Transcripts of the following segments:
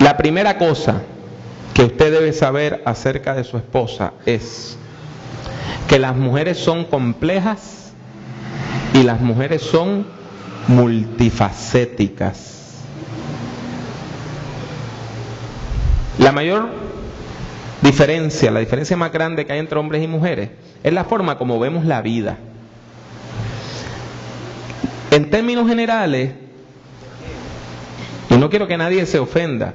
La primera cosa que usted debe saber acerca de su esposa es que las mujeres son complejas y las mujeres son multifacéticas. La mayor diferencia, la diferencia más grande que hay entre hombres y mujeres, es la forma como vemos la vida. En términos generales, y no quiero que nadie se ofenda,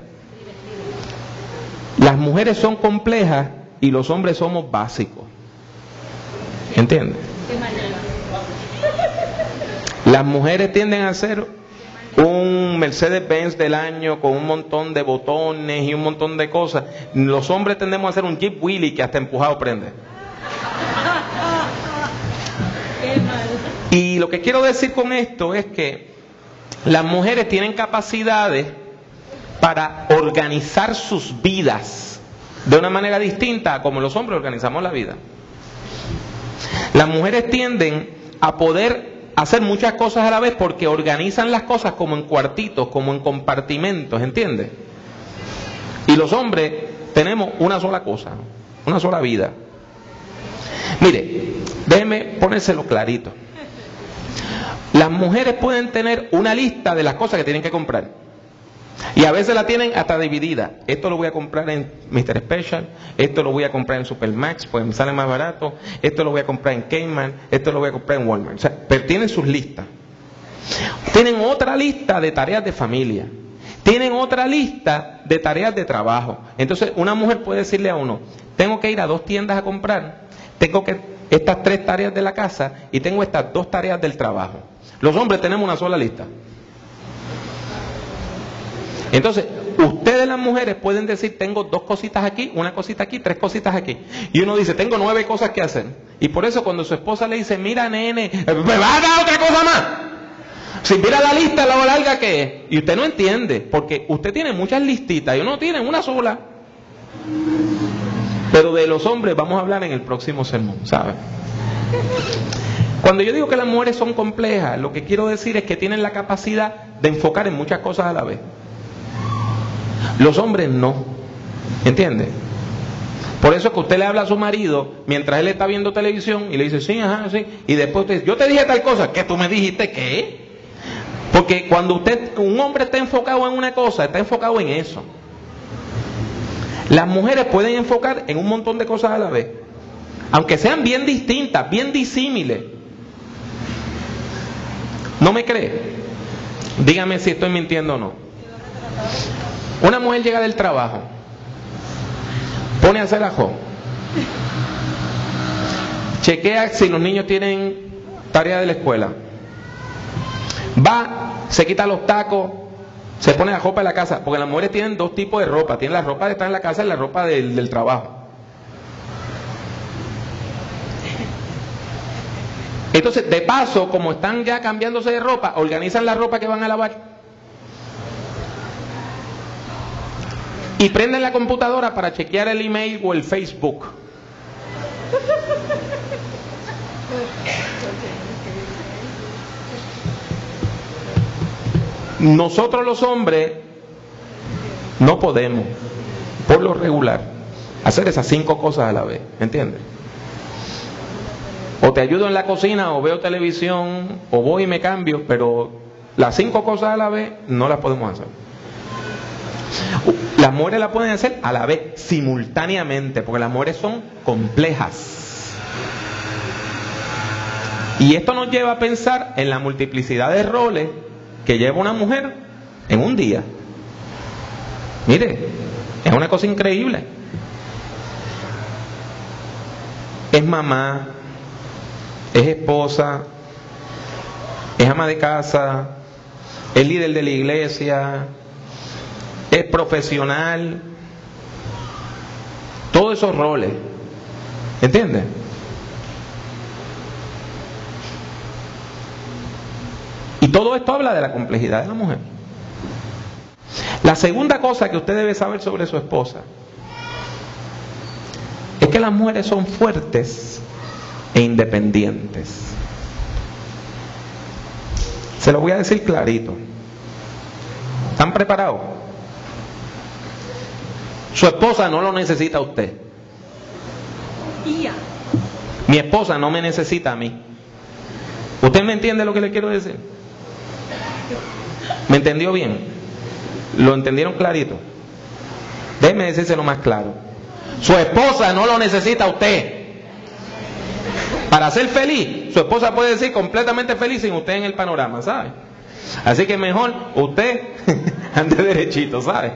las mujeres son complejas y los hombres somos básicos. ¿Entiendes? Las mujeres tienden a ser un Mercedes-Benz del año con un montón de botones y un montón de cosas. Los hombres tendemos a ser un Jeep Willy que hasta empujado prende. Y lo que quiero decir con esto es que las mujeres tienen capacidades para organizar sus vidas de una manera distinta a como los hombres organizamos la vida. Las mujeres tienden a poder hacer muchas cosas a la vez porque organizan las cosas como en cuartitos, como en compartimentos, ¿entiendes? Y los hombres tenemos una sola cosa, una sola vida. Mire, déjeme ponérselo clarito. Las mujeres pueden tener una lista de las cosas que tienen que comprar. Y a veces la tienen hasta dividida. Esto lo voy a comprar en Mr. Special, esto lo voy a comprar en Supermax, pues me sale más barato, esto lo voy a comprar en Kmart, esto lo voy a comprar en Walmart. O sea, pero tienen sus listas. Tienen otra lista de tareas de familia. Tienen otra lista de tareas de trabajo. Entonces, una mujer puede decirle a uno, tengo que ir a dos tiendas a comprar, tengo que estas tres tareas de la casa y tengo estas dos tareas del trabajo. Los hombres tenemos una sola lista. Entonces, ustedes las mujeres pueden decir, tengo dos cositas aquí, una cosita aquí, tres cositas aquí. Y uno dice, tengo nueve cosas que hacer. Y por eso cuando su esposa le dice, mira nene, me va a dar otra cosa más. Si mira la lista, la larga que es. Y usted no entiende, porque usted tiene muchas listitas y uno tiene una sola. Pero de los hombres vamos a hablar en el próximo sermón, ¿sabe? Cuando yo digo que las mujeres son complejas, lo que quiero decir es que tienen la capacidad de enfocar en muchas cosas a la vez. Los hombres no. ¿Entiende? Por eso es que usted le habla a su marido mientras él está viendo televisión y le dice, sí, ajá, sí. Y después usted dice, yo te dije tal cosa, que tú me dijiste que. Porque cuando usted, un hombre está enfocado en una cosa, está enfocado en eso. Las mujeres pueden enfocar en un montón de cosas a la vez. Aunque sean bien distintas, bien disímiles. ¿No me cree? Dígame si estoy mintiendo o no. Una mujer llega del trabajo, pone a hacer ajo, chequea si los niños tienen tarea de la escuela, va, se quita los tacos, se pone la ropa en la casa, porque las mujeres tienen dos tipos de ropa, tienen la ropa de estar en la casa y la ropa del, del trabajo. Entonces, de paso, como están ya cambiándose de ropa, organizan la ropa que van a lavar. Y prenden la computadora para chequear el email o el Facebook. Nosotros los hombres no podemos, por lo regular, hacer esas cinco cosas a la vez, ¿entiendes? O te ayudo en la cocina, o veo televisión, o voy y me cambio, pero las cinco cosas a la vez no las podemos hacer. Las mujeres la pueden hacer a la vez, simultáneamente, porque las mujeres son complejas. Y esto nos lleva a pensar en la multiplicidad de roles que lleva una mujer en un día. Mire, es una cosa increíble. Es mamá, es esposa, es ama de casa, es líder de la iglesia, es profesional, todos esos roles. ¿Entiendes? Y todo esto habla de la complejidad de la mujer. La segunda cosa que usted debe saber sobre su esposa es que las mujeres son fuertes e independientes. Se lo voy a decir clarito. ¿Están preparados? Su esposa no lo necesita a usted. Mi esposa no me necesita a mí. ¿Usted me entiende lo que le quiero decir? ¿Me entendió bien? ¿Lo entendieron clarito? Déjeme decírselo más claro. Su esposa no lo necesita a usted. Para ser feliz, su esposa puede ser completamente feliz sin usted en el panorama, ¿sabe? Así que mejor usted ande derechito, ¿sabe?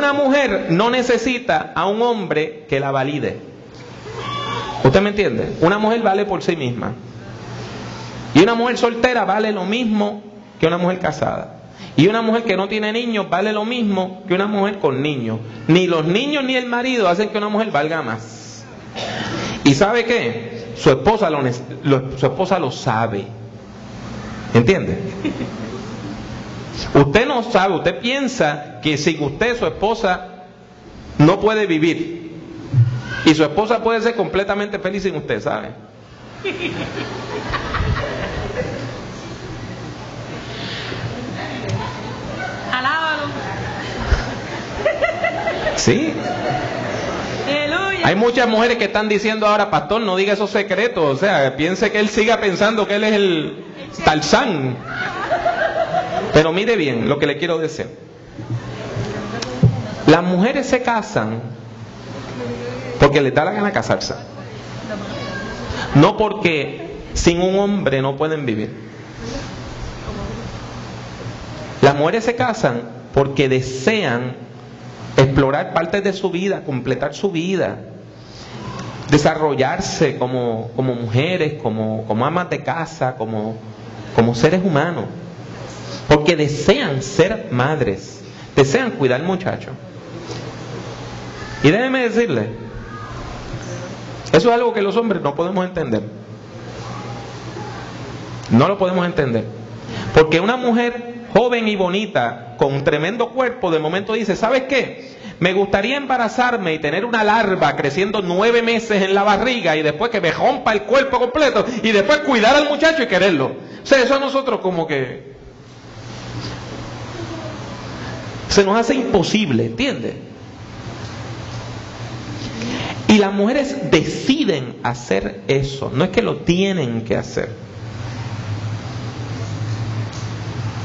Una mujer no necesita a un hombre que la valide. ¿Usted me entiende? Una mujer vale por sí misma. Y una mujer soltera vale lo mismo que una mujer casada. Y una mujer que no tiene niños vale lo mismo que una mujer con niños. Ni los niños ni el marido hacen que una mujer valga más. ¿Y sabe qué? Su esposa lo, su esposa lo sabe. ¿Entiende? Usted no sabe, usted piensa que sin usted su esposa no puede vivir. Y su esposa puede ser completamente feliz sin usted, ¿sabe? Alábalo. Sí. Hay muchas mujeres que están diciendo ahora, pastor, no diga esos secretos. O sea, piense que él siga pensando que él es el Tarzán. Pero mire bien lo que le quiero decir. Las mujeres se casan porque les da la gana casarse. No porque sin un hombre no pueden vivir. Las mujeres se casan porque desean explorar partes de su vida, completar su vida, desarrollarse como, como mujeres, como, como amas de casa, como, como seres humanos. Porque desean ser madres, desean cuidar muchachos. Y déjeme decirle, eso es algo que los hombres no podemos entender. No lo podemos entender. Porque una mujer joven y bonita, con un tremendo cuerpo, de momento dice, ¿sabes qué? Me gustaría embarazarme y tener una larva creciendo nueve meses en la barriga y después que me rompa el cuerpo completo y después cuidar al muchacho y quererlo. O sea, eso a nosotros como que se nos hace imposible, ¿entiendes? Y las mujeres deciden hacer eso, no es que lo tienen que hacer.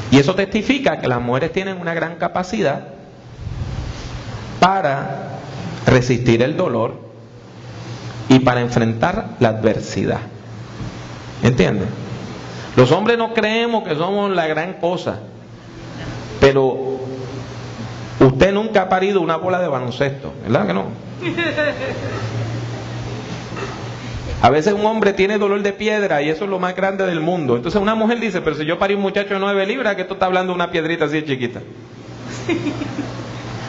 Y eso testifica que las mujeres tienen una gran capacidad para resistir el dolor y para enfrentar la adversidad. ¿Entienden? Los hombres no creemos que somos la gran cosa, pero usted nunca ha parido una bola de baloncesto, ¿verdad que no? A veces un hombre tiene dolor de piedra y eso es lo más grande del mundo. Entonces una mujer dice, pero si yo parí un muchacho de nueve libras, que tú estás hablando de una piedrita así de chiquita.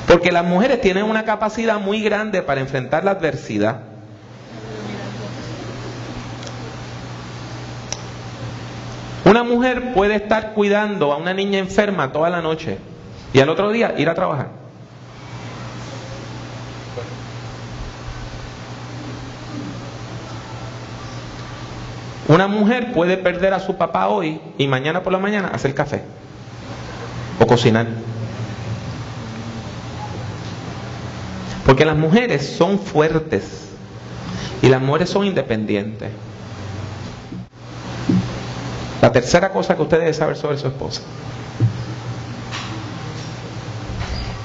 Porque las mujeres tienen una capacidad muy grande para enfrentar la adversidad. Una mujer puede estar cuidando a una niña enferma toda la noche y al otro día ir a trabajar. Una mujer puede perder a su papá hoy y mañana por la mañana hacer café o cocinar. Porque las mujeres son fuertes y las mujeres son independientes. La tercera cosa que usted debe saber sobre su esposa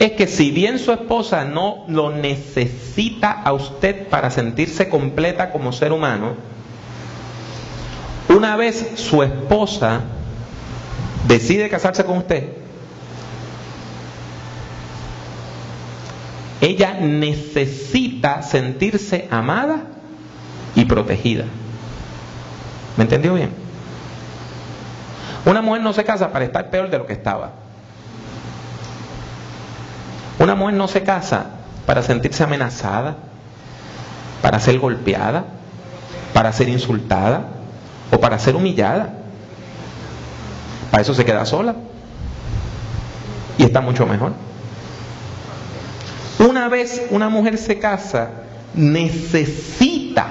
es que si bien su esposa no lo necesita a usted para sentirse completa como ser humano, una vez su esposa decide casarse con usted, ella necesita sentirse amada y protegida. ¿Me entendió bien? Una mujer no se casa para estar peor de lo que estaba. Una mujer no se casa para sentirse amenazada, para ser golpeada, para ser insultada o para ser humillada. Para eso se queda sola y está mucho mejor. Una vez una mujer se casa, necesita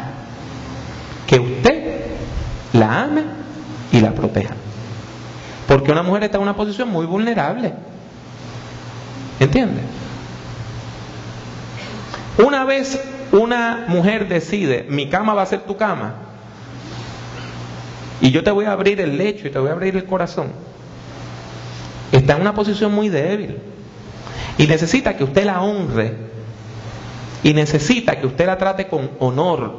que usted la ame y la proteja. Porque una mujer está en una posición muy vulnerable. ¿Entiendes? Una vez una mujer decide, mi cama va a ser tu cama, y yo te voy a abrir el lecho y te voy a abrir el corazón, está en una posición muy débil y necesita que usted la honre y necesita que usted la trate con honor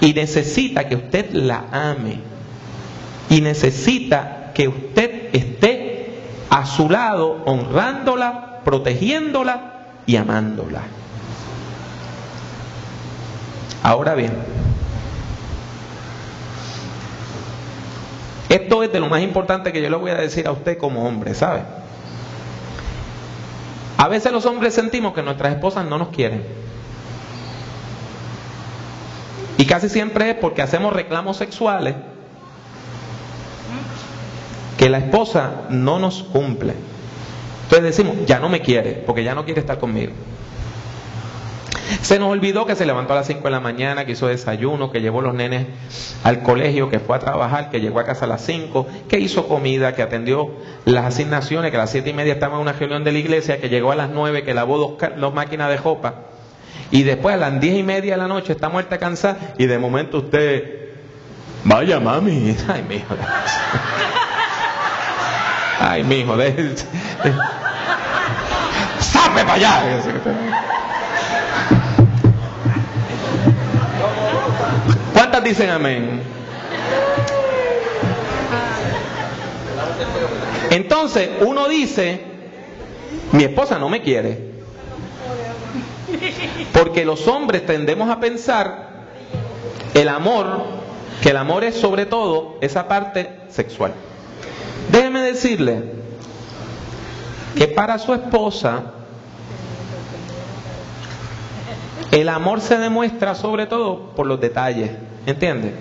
y necesita que usted la ame y necesita que usted esté a su lado honrándola, protegiéndola y amándola. Ahora bien, esto es de lo más importante que yo le voy a decir a usted como hombre, ¿sabe? A veces los hombres sentimos que nuestras esposas no nos quieren. Y casi siempre es porque hacemos reclamos sexuales que la esposa no nos cumple. Entonces decimos, ya no me quiere, porque ya no quiere estar conmigo. Se nos olvidó que se levantó a las 5 de la mañana, que hizo desayuno, que llevó los nenes al colegio, que fue a trabajar, que llegó a casa a las 5, que hizo comida, que atendió las asignaciones, que a las 7 y media estaba en una reunión de la iglesia, que llegó a las 9, que lavó dos, máquinas de jopa. Y después a las 10 y media de la noche está muerta cansada y de momento usted, vaya mami, ay mi hijo, ay mi hijo, ¡Sabe para allá! ¿Cuántas dicen amén? Entonces uno dice, mi esposa no me quiere. Porque los hombres tendemos a pensar el amor, que el amor es sobre todo esa parte sexual. Déjeme decirle que para su esposa el amor se demuestra sobre todo por los detalles. ¿Entiende?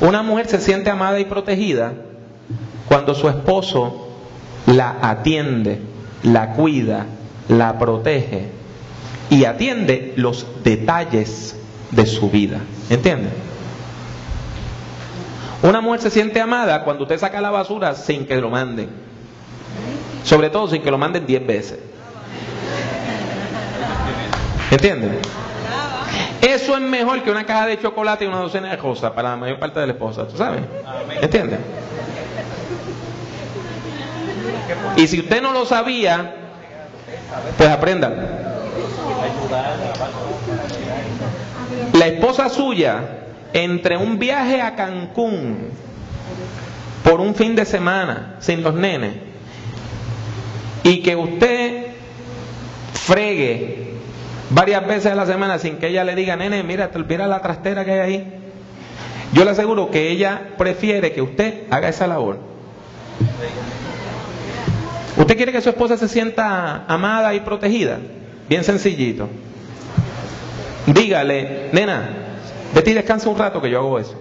Una mujer se siente amada y protegida cuando su esposo la atiende, la cuida, la protege y atiende los detalles de su vida. ¿Entiende? Una mujer se siente amada cuando usted saca la basura sin que lo manden. Sobre todo sin que lo manden 10 veces. ¿Entiende? Eso es mejor que una caja de chocolate y una docena de cosas para la mayor parte de la esposa, ¿tú sabes? ¿Entiendes? Y si usted no lo sabía, pues aprenda. La esposa suya, entre un viaje a Cancún por un fin de semana sin los nenes, y que usted fregue varias veces a la semana sin que ella le diga, nene, mira, te olvida la trastera que hay ahí. Yo le aseguro que ella prefiere que usted haga esa labor. ¿Usted quiere que su esposa se sienta amada y protegida? Bien sencillito. Dígale, nena, vete y descansa un rato que yo hago eso.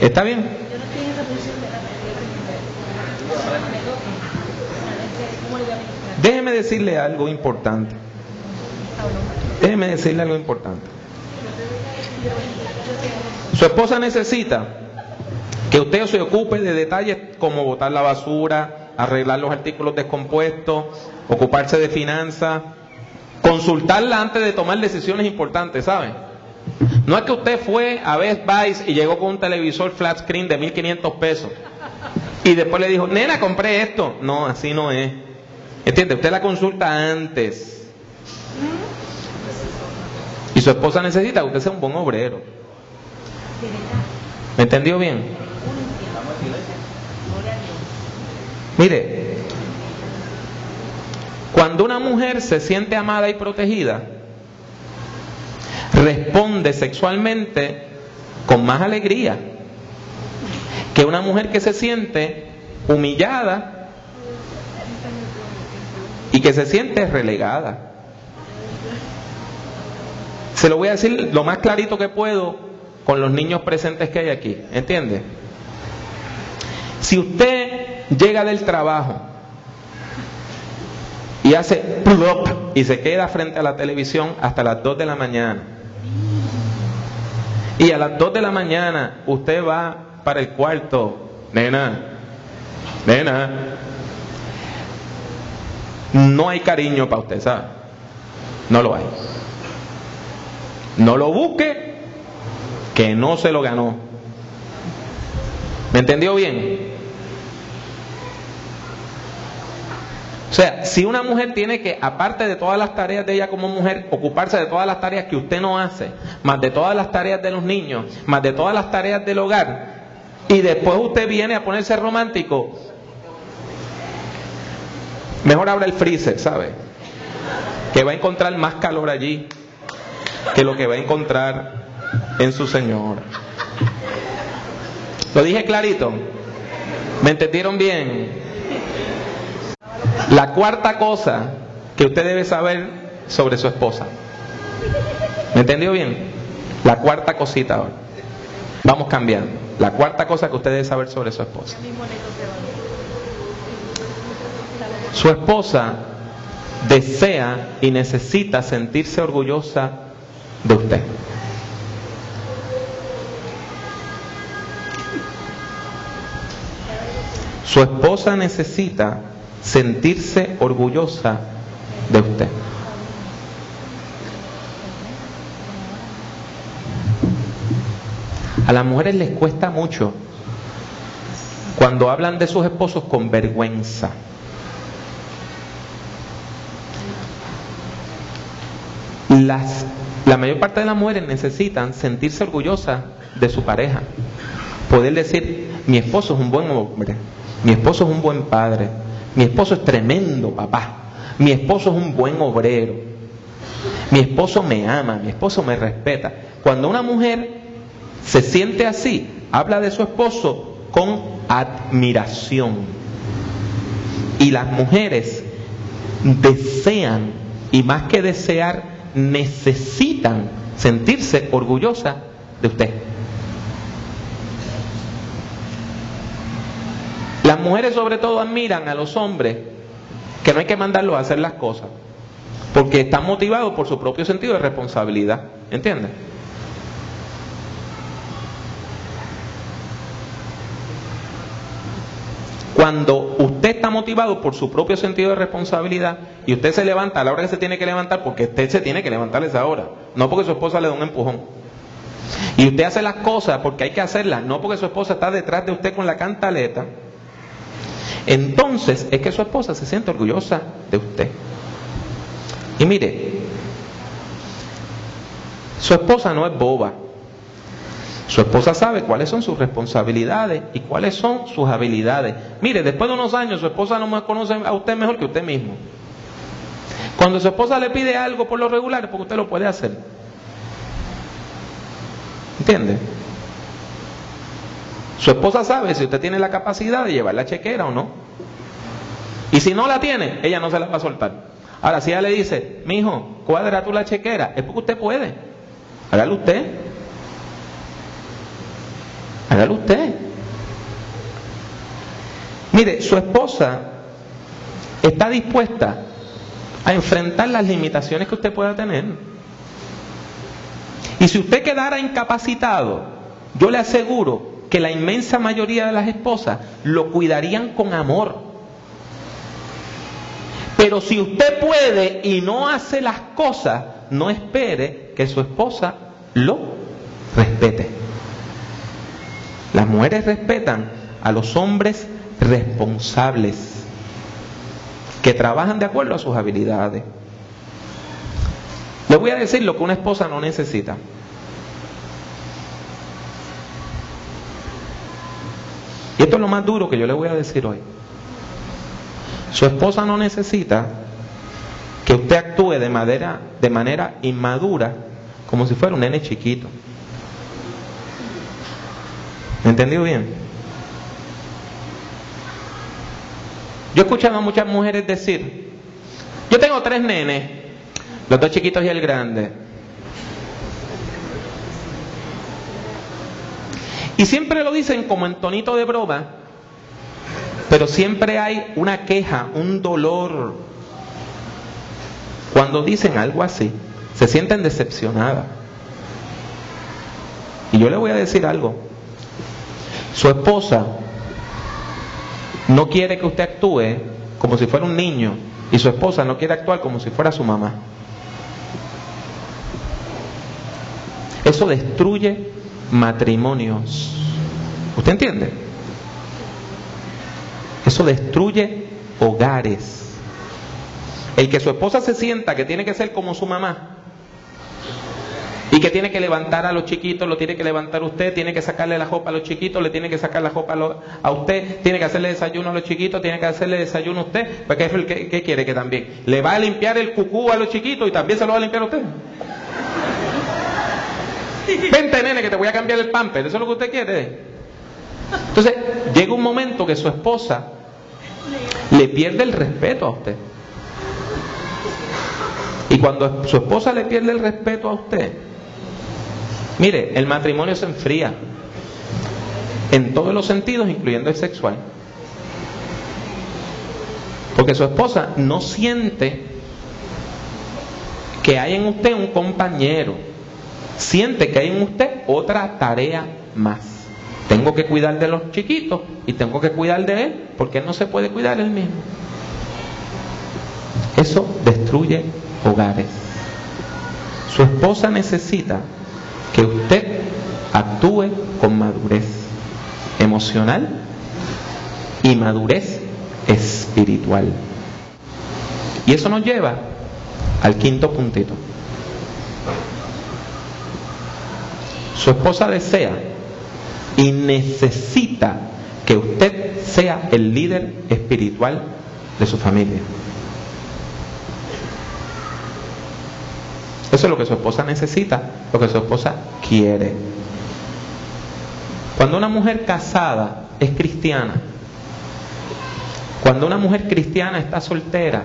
¿Está bien? Déjeme decirle algo importante. Déjeme decirle algo importante. Su esposa necesita que usted se ocupe de detalles como botar la basura, arreglar los artículos descompuestos, ocuparse de finanzas, consultarla antes de tomar decisiones importantes, ¿sabe? No es que usted fue a Best Buy y llegó con un televisor flat screen de 1500 pesos y después le dijo, nena, compré esto. No, así no es. ¿Entiende? Usted la consulta antes. Y su esposa necesita que usted sea un buen obrero. ¿Me entendió bien? Mire, cuando una mujer se siente amada y protegida, responde sexualmente con más alegría que una mujer que se siente humillada y que se siente relegada. Se lo voy a decir lo más clarito que puedo con los niños presentes que hay aquí, ¿entiende? Si usted llega del trabajo y hace plop y se queda frente a la televisión hasta las 2 de la mañana, y a las 2 de la mañana usted va para el cuarto, nena, nena, no hay cariño para usted, ¿sabe? No lo hay. No lo busque, que no se lo ganó. ¿Me entendió bien? O sea, si una mujer tiene que, aparte de todas las tareas de ella como mujer, ocuparse de todas las tareas que usted no hace, más de todas las tareas de los niños, más de todas las tareas del hogar, y después usted viene a ponerse romántico, mejor abra el freezer, ¿sabe? Que va a encontrar más calor allí que lo que va a encontrar en su Señor. Lo dije clarito. ¿Me entendieron bien? La cuarta cosa que usted debe saber sobre su esposa. ¿Me entendió bien? La cuarta cosita ahora. Vamos cambiando. La cuarta cosa que usted debe saber sobre su esposa. Su esposa desea y necesita sentirse orgullosa de usted. Su esposa necesita sentirse orgullosa de usted. A las mujeres les cuesta mucho cuando hablan de sus esposos con vergüenza. Las, la mayor parte de las mujeres necesitan sentirse orgullosas de su pareja. Poder decir, mi esposo es un buen hombre, mi esposo es un buen padre, mi esposo es tremendo papá. Mi esposo es un buen obrero. Mi esposo me ama, mi esposo me respeta. Cuando una mujer se siente así, habla de su esposo con admiración. Y las mujeres desean, y más que desear, necesitan sentirse orgullosas de usted. Las mujeres sobre todo admiran a los hombres que no hay que mandarlos a hacer las cosas, porque están motivados por su propio sentido de responsabilidad. ¿Entiendes? Cuando usted está motivado por su propio sentido de responsabilidad y usted se levanta a la hora que se tiene que levantar, porque usted se tiene que levantar esa hora, no porque su esposa le da un empujón. Y usted hace las cosas porque hay que hacerlas, no porque su esposa está detrás de usted con la cantaleta entonces es que su esposa se siente orgullosa de usted. Y mire, su esposa no es boba. Su esposa sabe cuáles son sus responsabilidades y cuáles son sus habilidades. Mire, después de unos años su esposa no conoce a usted mejor que usted mismo. Cuando su esposa le pide algo por lo regular porque usted lo puede hacer. ¿Entiende? Su esposa sabe si usted tiene la capacidad de llevar la chequera o no. Y si no la tiene, ella no se la va a soltar. Ahora, si ella le dice, mi hijo, cuadra tú la chequera, es porque usted puede. Hágalo usted. Hágalo usted. Mire, su esposa está dispuesta a enfrentar las limitaciones que usted pueda tener. Y si usted quedara incapacitado, yo le aseguro que la inmensa mayoría de las esposas lo cuidarían con amor. Pero si usted puede y no hace las cosas, no espere que su esposa lo respete. Las mujeres respetan a los hombres responsables, que trabajan de acuerdo a sus habilidades. Le voy a decir lo que una esposa no necesita. Esto es lo más duro que yo le voy a decir hoy. Su esposa no necesita que usted actúe de manera, de manera inmadura, como si fuera un nene chiquito. ¿Me entendió bien? Yo he escuchado a muchas mujeres decir, yo tengo tres nenes, los dos chiquitos y el grande. Y siempre lo dicen como en tonito de broma, pero siempre hay una queja, un dolor. Cuando dicen algo así, se sienten decepcionadas. Y yo le voy a decir algo. Su esposa no quiere que usted actúe como si fuera un niño y su esposa no quiere actuar como si fuera su mamá. Eso destruye matrimonios. ¿Usted entiende? Eso destruye hogares. El que su esposa se sienta que tiene que ser como su mamá y que tiene que levantar a los chiquitos, lo tiene que levantar usted, tiene que sacarle la ropa a los chiquitos, le tiene que sacar la ropa a, usted, tiene que hacerle desayuno a los chiquitos, tiene que hacerle desayuno a usted, porque ¿qué, ¿qué quiere que también? ¿Le va a limpiar el cucú a los chiquitos y también se lo va a limpiar a usted? Vente, nene, que te voy a cambiar el pamper. ¿Eso es lo que usted quiere? Entonces, llega un momento que su esposa le pierde el respeto a usted. Y cuando su esposa le pierde el respeto a usted, mire, el matrimonio se enfría en todos los sentidos, incluyendo el sexual. Porque su esposa no siente que hay en usted un compañero, siente que hay en usted otra tarea más. Tengo que cuidar de los chiquitos y tengo que cuidar de él porque él no se puede cuidar él mismo. Eso destruye hogares. Su esposa necesita que usted actúe con madurez emocional y madurez espiritual. Y eso nos lleva al quinto puntito. Su esposa desea y necesita que usted sea el líder espiritual de su familia. Eso es lo que su esposa necesita, lo que su esposa quiere. Cuando una mujer casada es cristiana, cuando una mujer cristiana está soltera,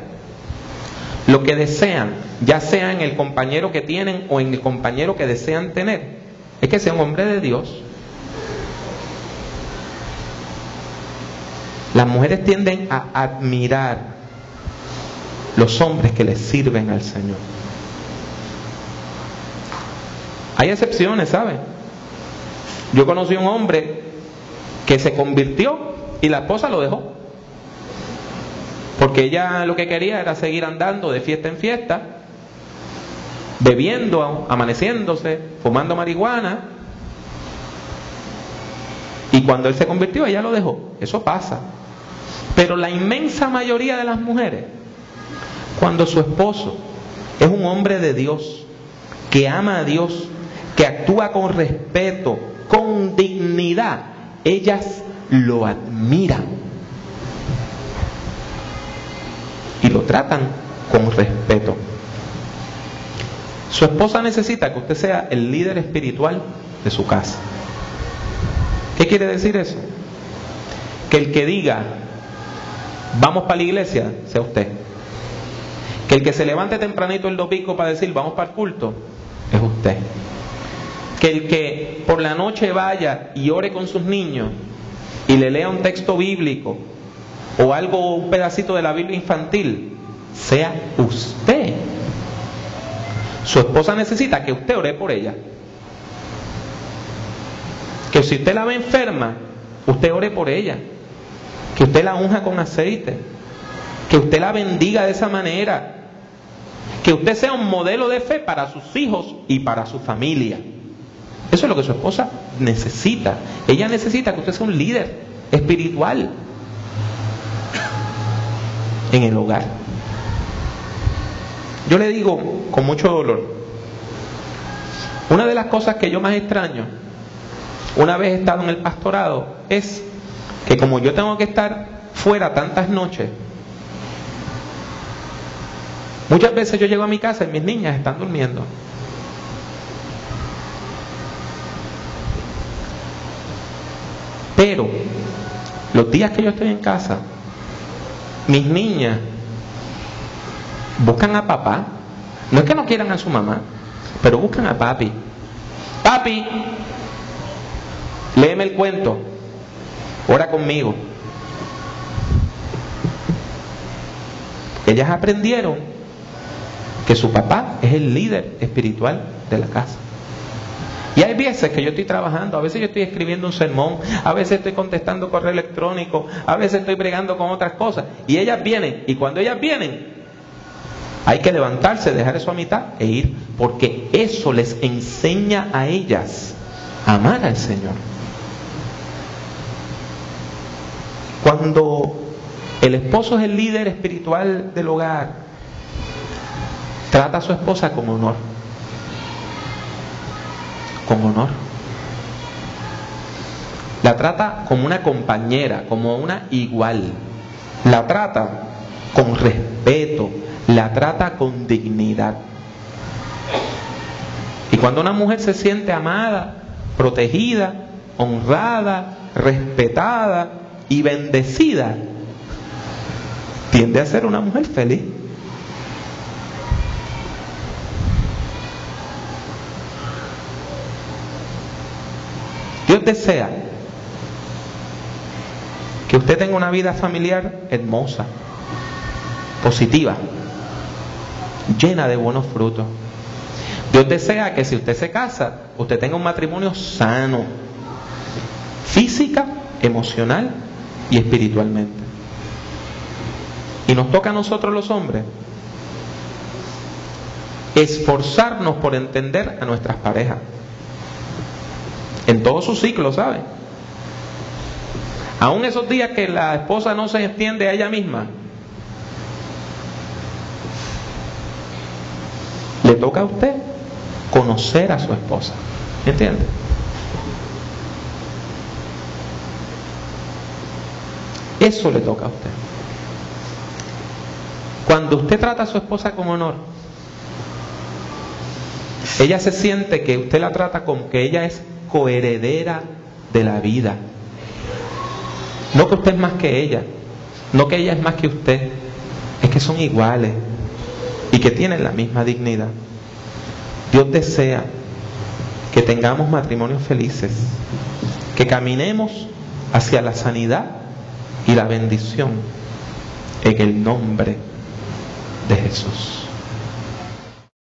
lo que desean, ya sea en el compañero que tienen o en el compañero que desean tener, es que sea un hombre de Dios. Las mujeres tienden a admirar los hombres que les sirven al Señor. Hay excepciones, ¿sabe? Yo conocí a un hombre que se convirtió y la esposa lo dejó. Porque ella lo que quería era seguir andando de fiesta en fiesta, bebiendo, amaneciéndose, fumando marihuana. Y cuando él se convirtió, ella lo dejó. Eso pasa. Pero la inmensa mayoría de las mujeres, cuando su esposo es un hombre de Dios, que ama a Dios, que actúa con respeto, con dignidad, ellas lo admiran y lo tratan con respeto. Su esposa necesita que usted sea el líder espiritual de su casa. ¿Qué quiere decir eso? Que el que diga, vamos para la iglesia, sea usted. Que el que se levante tempranito el domingo para decir, vamos para el culto, es usted que el que por la noche vaya y ore con sus niños y le lea un texto bíblico o algo, un pedacito de la Biblia infantil, sea usted. Su esposa necesita que usted ore por ella. Que si usted la ve enferma, usted ore por ella. Que usted la unja con aceite. Que usted la bendiga de esa manera. Que usted sea un modelo de fe para sus hijos y para su familia. Eso es lo que su esposa necesita. Ella necesita que usted sea un líder espiritual en el hogar. Yo le digo con mucho dolor, una de las cosas que yo más extraño, una vez estado en el pastorado, es que como yo tengo que estar fuera tantas noches, muchas veces yo llego a mi casa y mis niñas están durmiendo. Pero los días que yo estoy en casa, mis niñas buscan a papá. No es que no quieran a su mamá, pero buscan a papi. Papi, léeme el cuento, ora conmigo. Ellas aprendieron que su papá es el líder espiritual de la casa. Y hay veces que yo estoy trabajando, a veces yo estoy escribiendo un sermón, a veces estoy contestando correo electrónico, a veces estoy bregando con otras cosas. Y ellas vienen, y cuando ellas vienen, hay que levantarse, dejar eso a mitad e ir, porque eso les enseña a ellas a amar al Señor. Cuando el esposo es el líder espiritual del hogar, trata a su esposa con honor con honor. La trata como una compañera, como una igual. La trata con respeto, la trata con dignidad. Y cuando una mujer se siente amada, protegida, honrada, respetada y bendecida, tiende a ser una mujer feliz. Dios desea que usted tenga una vida familiar hermosa, positiva, llena de buenos frutos. Dios desea que si usted se casa, usted tenga un matrimonio sano, física, emocional y espiritualmente. Y nos toca a nosotros los hombres esforzarnos por entender a nuestras parejas en todo su ciclo, ¿sabe? Aún esos días que la esposa no se entiende a ella misma, le toca a usted conocer a su esposa. ¿Entiende? Eso le toca a usted. Cuando usted trata a su esposa con honor, ella se siente que usted la trata como que ella es coheredera de la vida. No que usted es más que ella, no que ella es más que usted, es que son iguales y que tienen la misma dignidad. Dios desea que tengamos matrimonios felices, que caminemos hacia la sanidad y la bendición en el nombre de Jesús.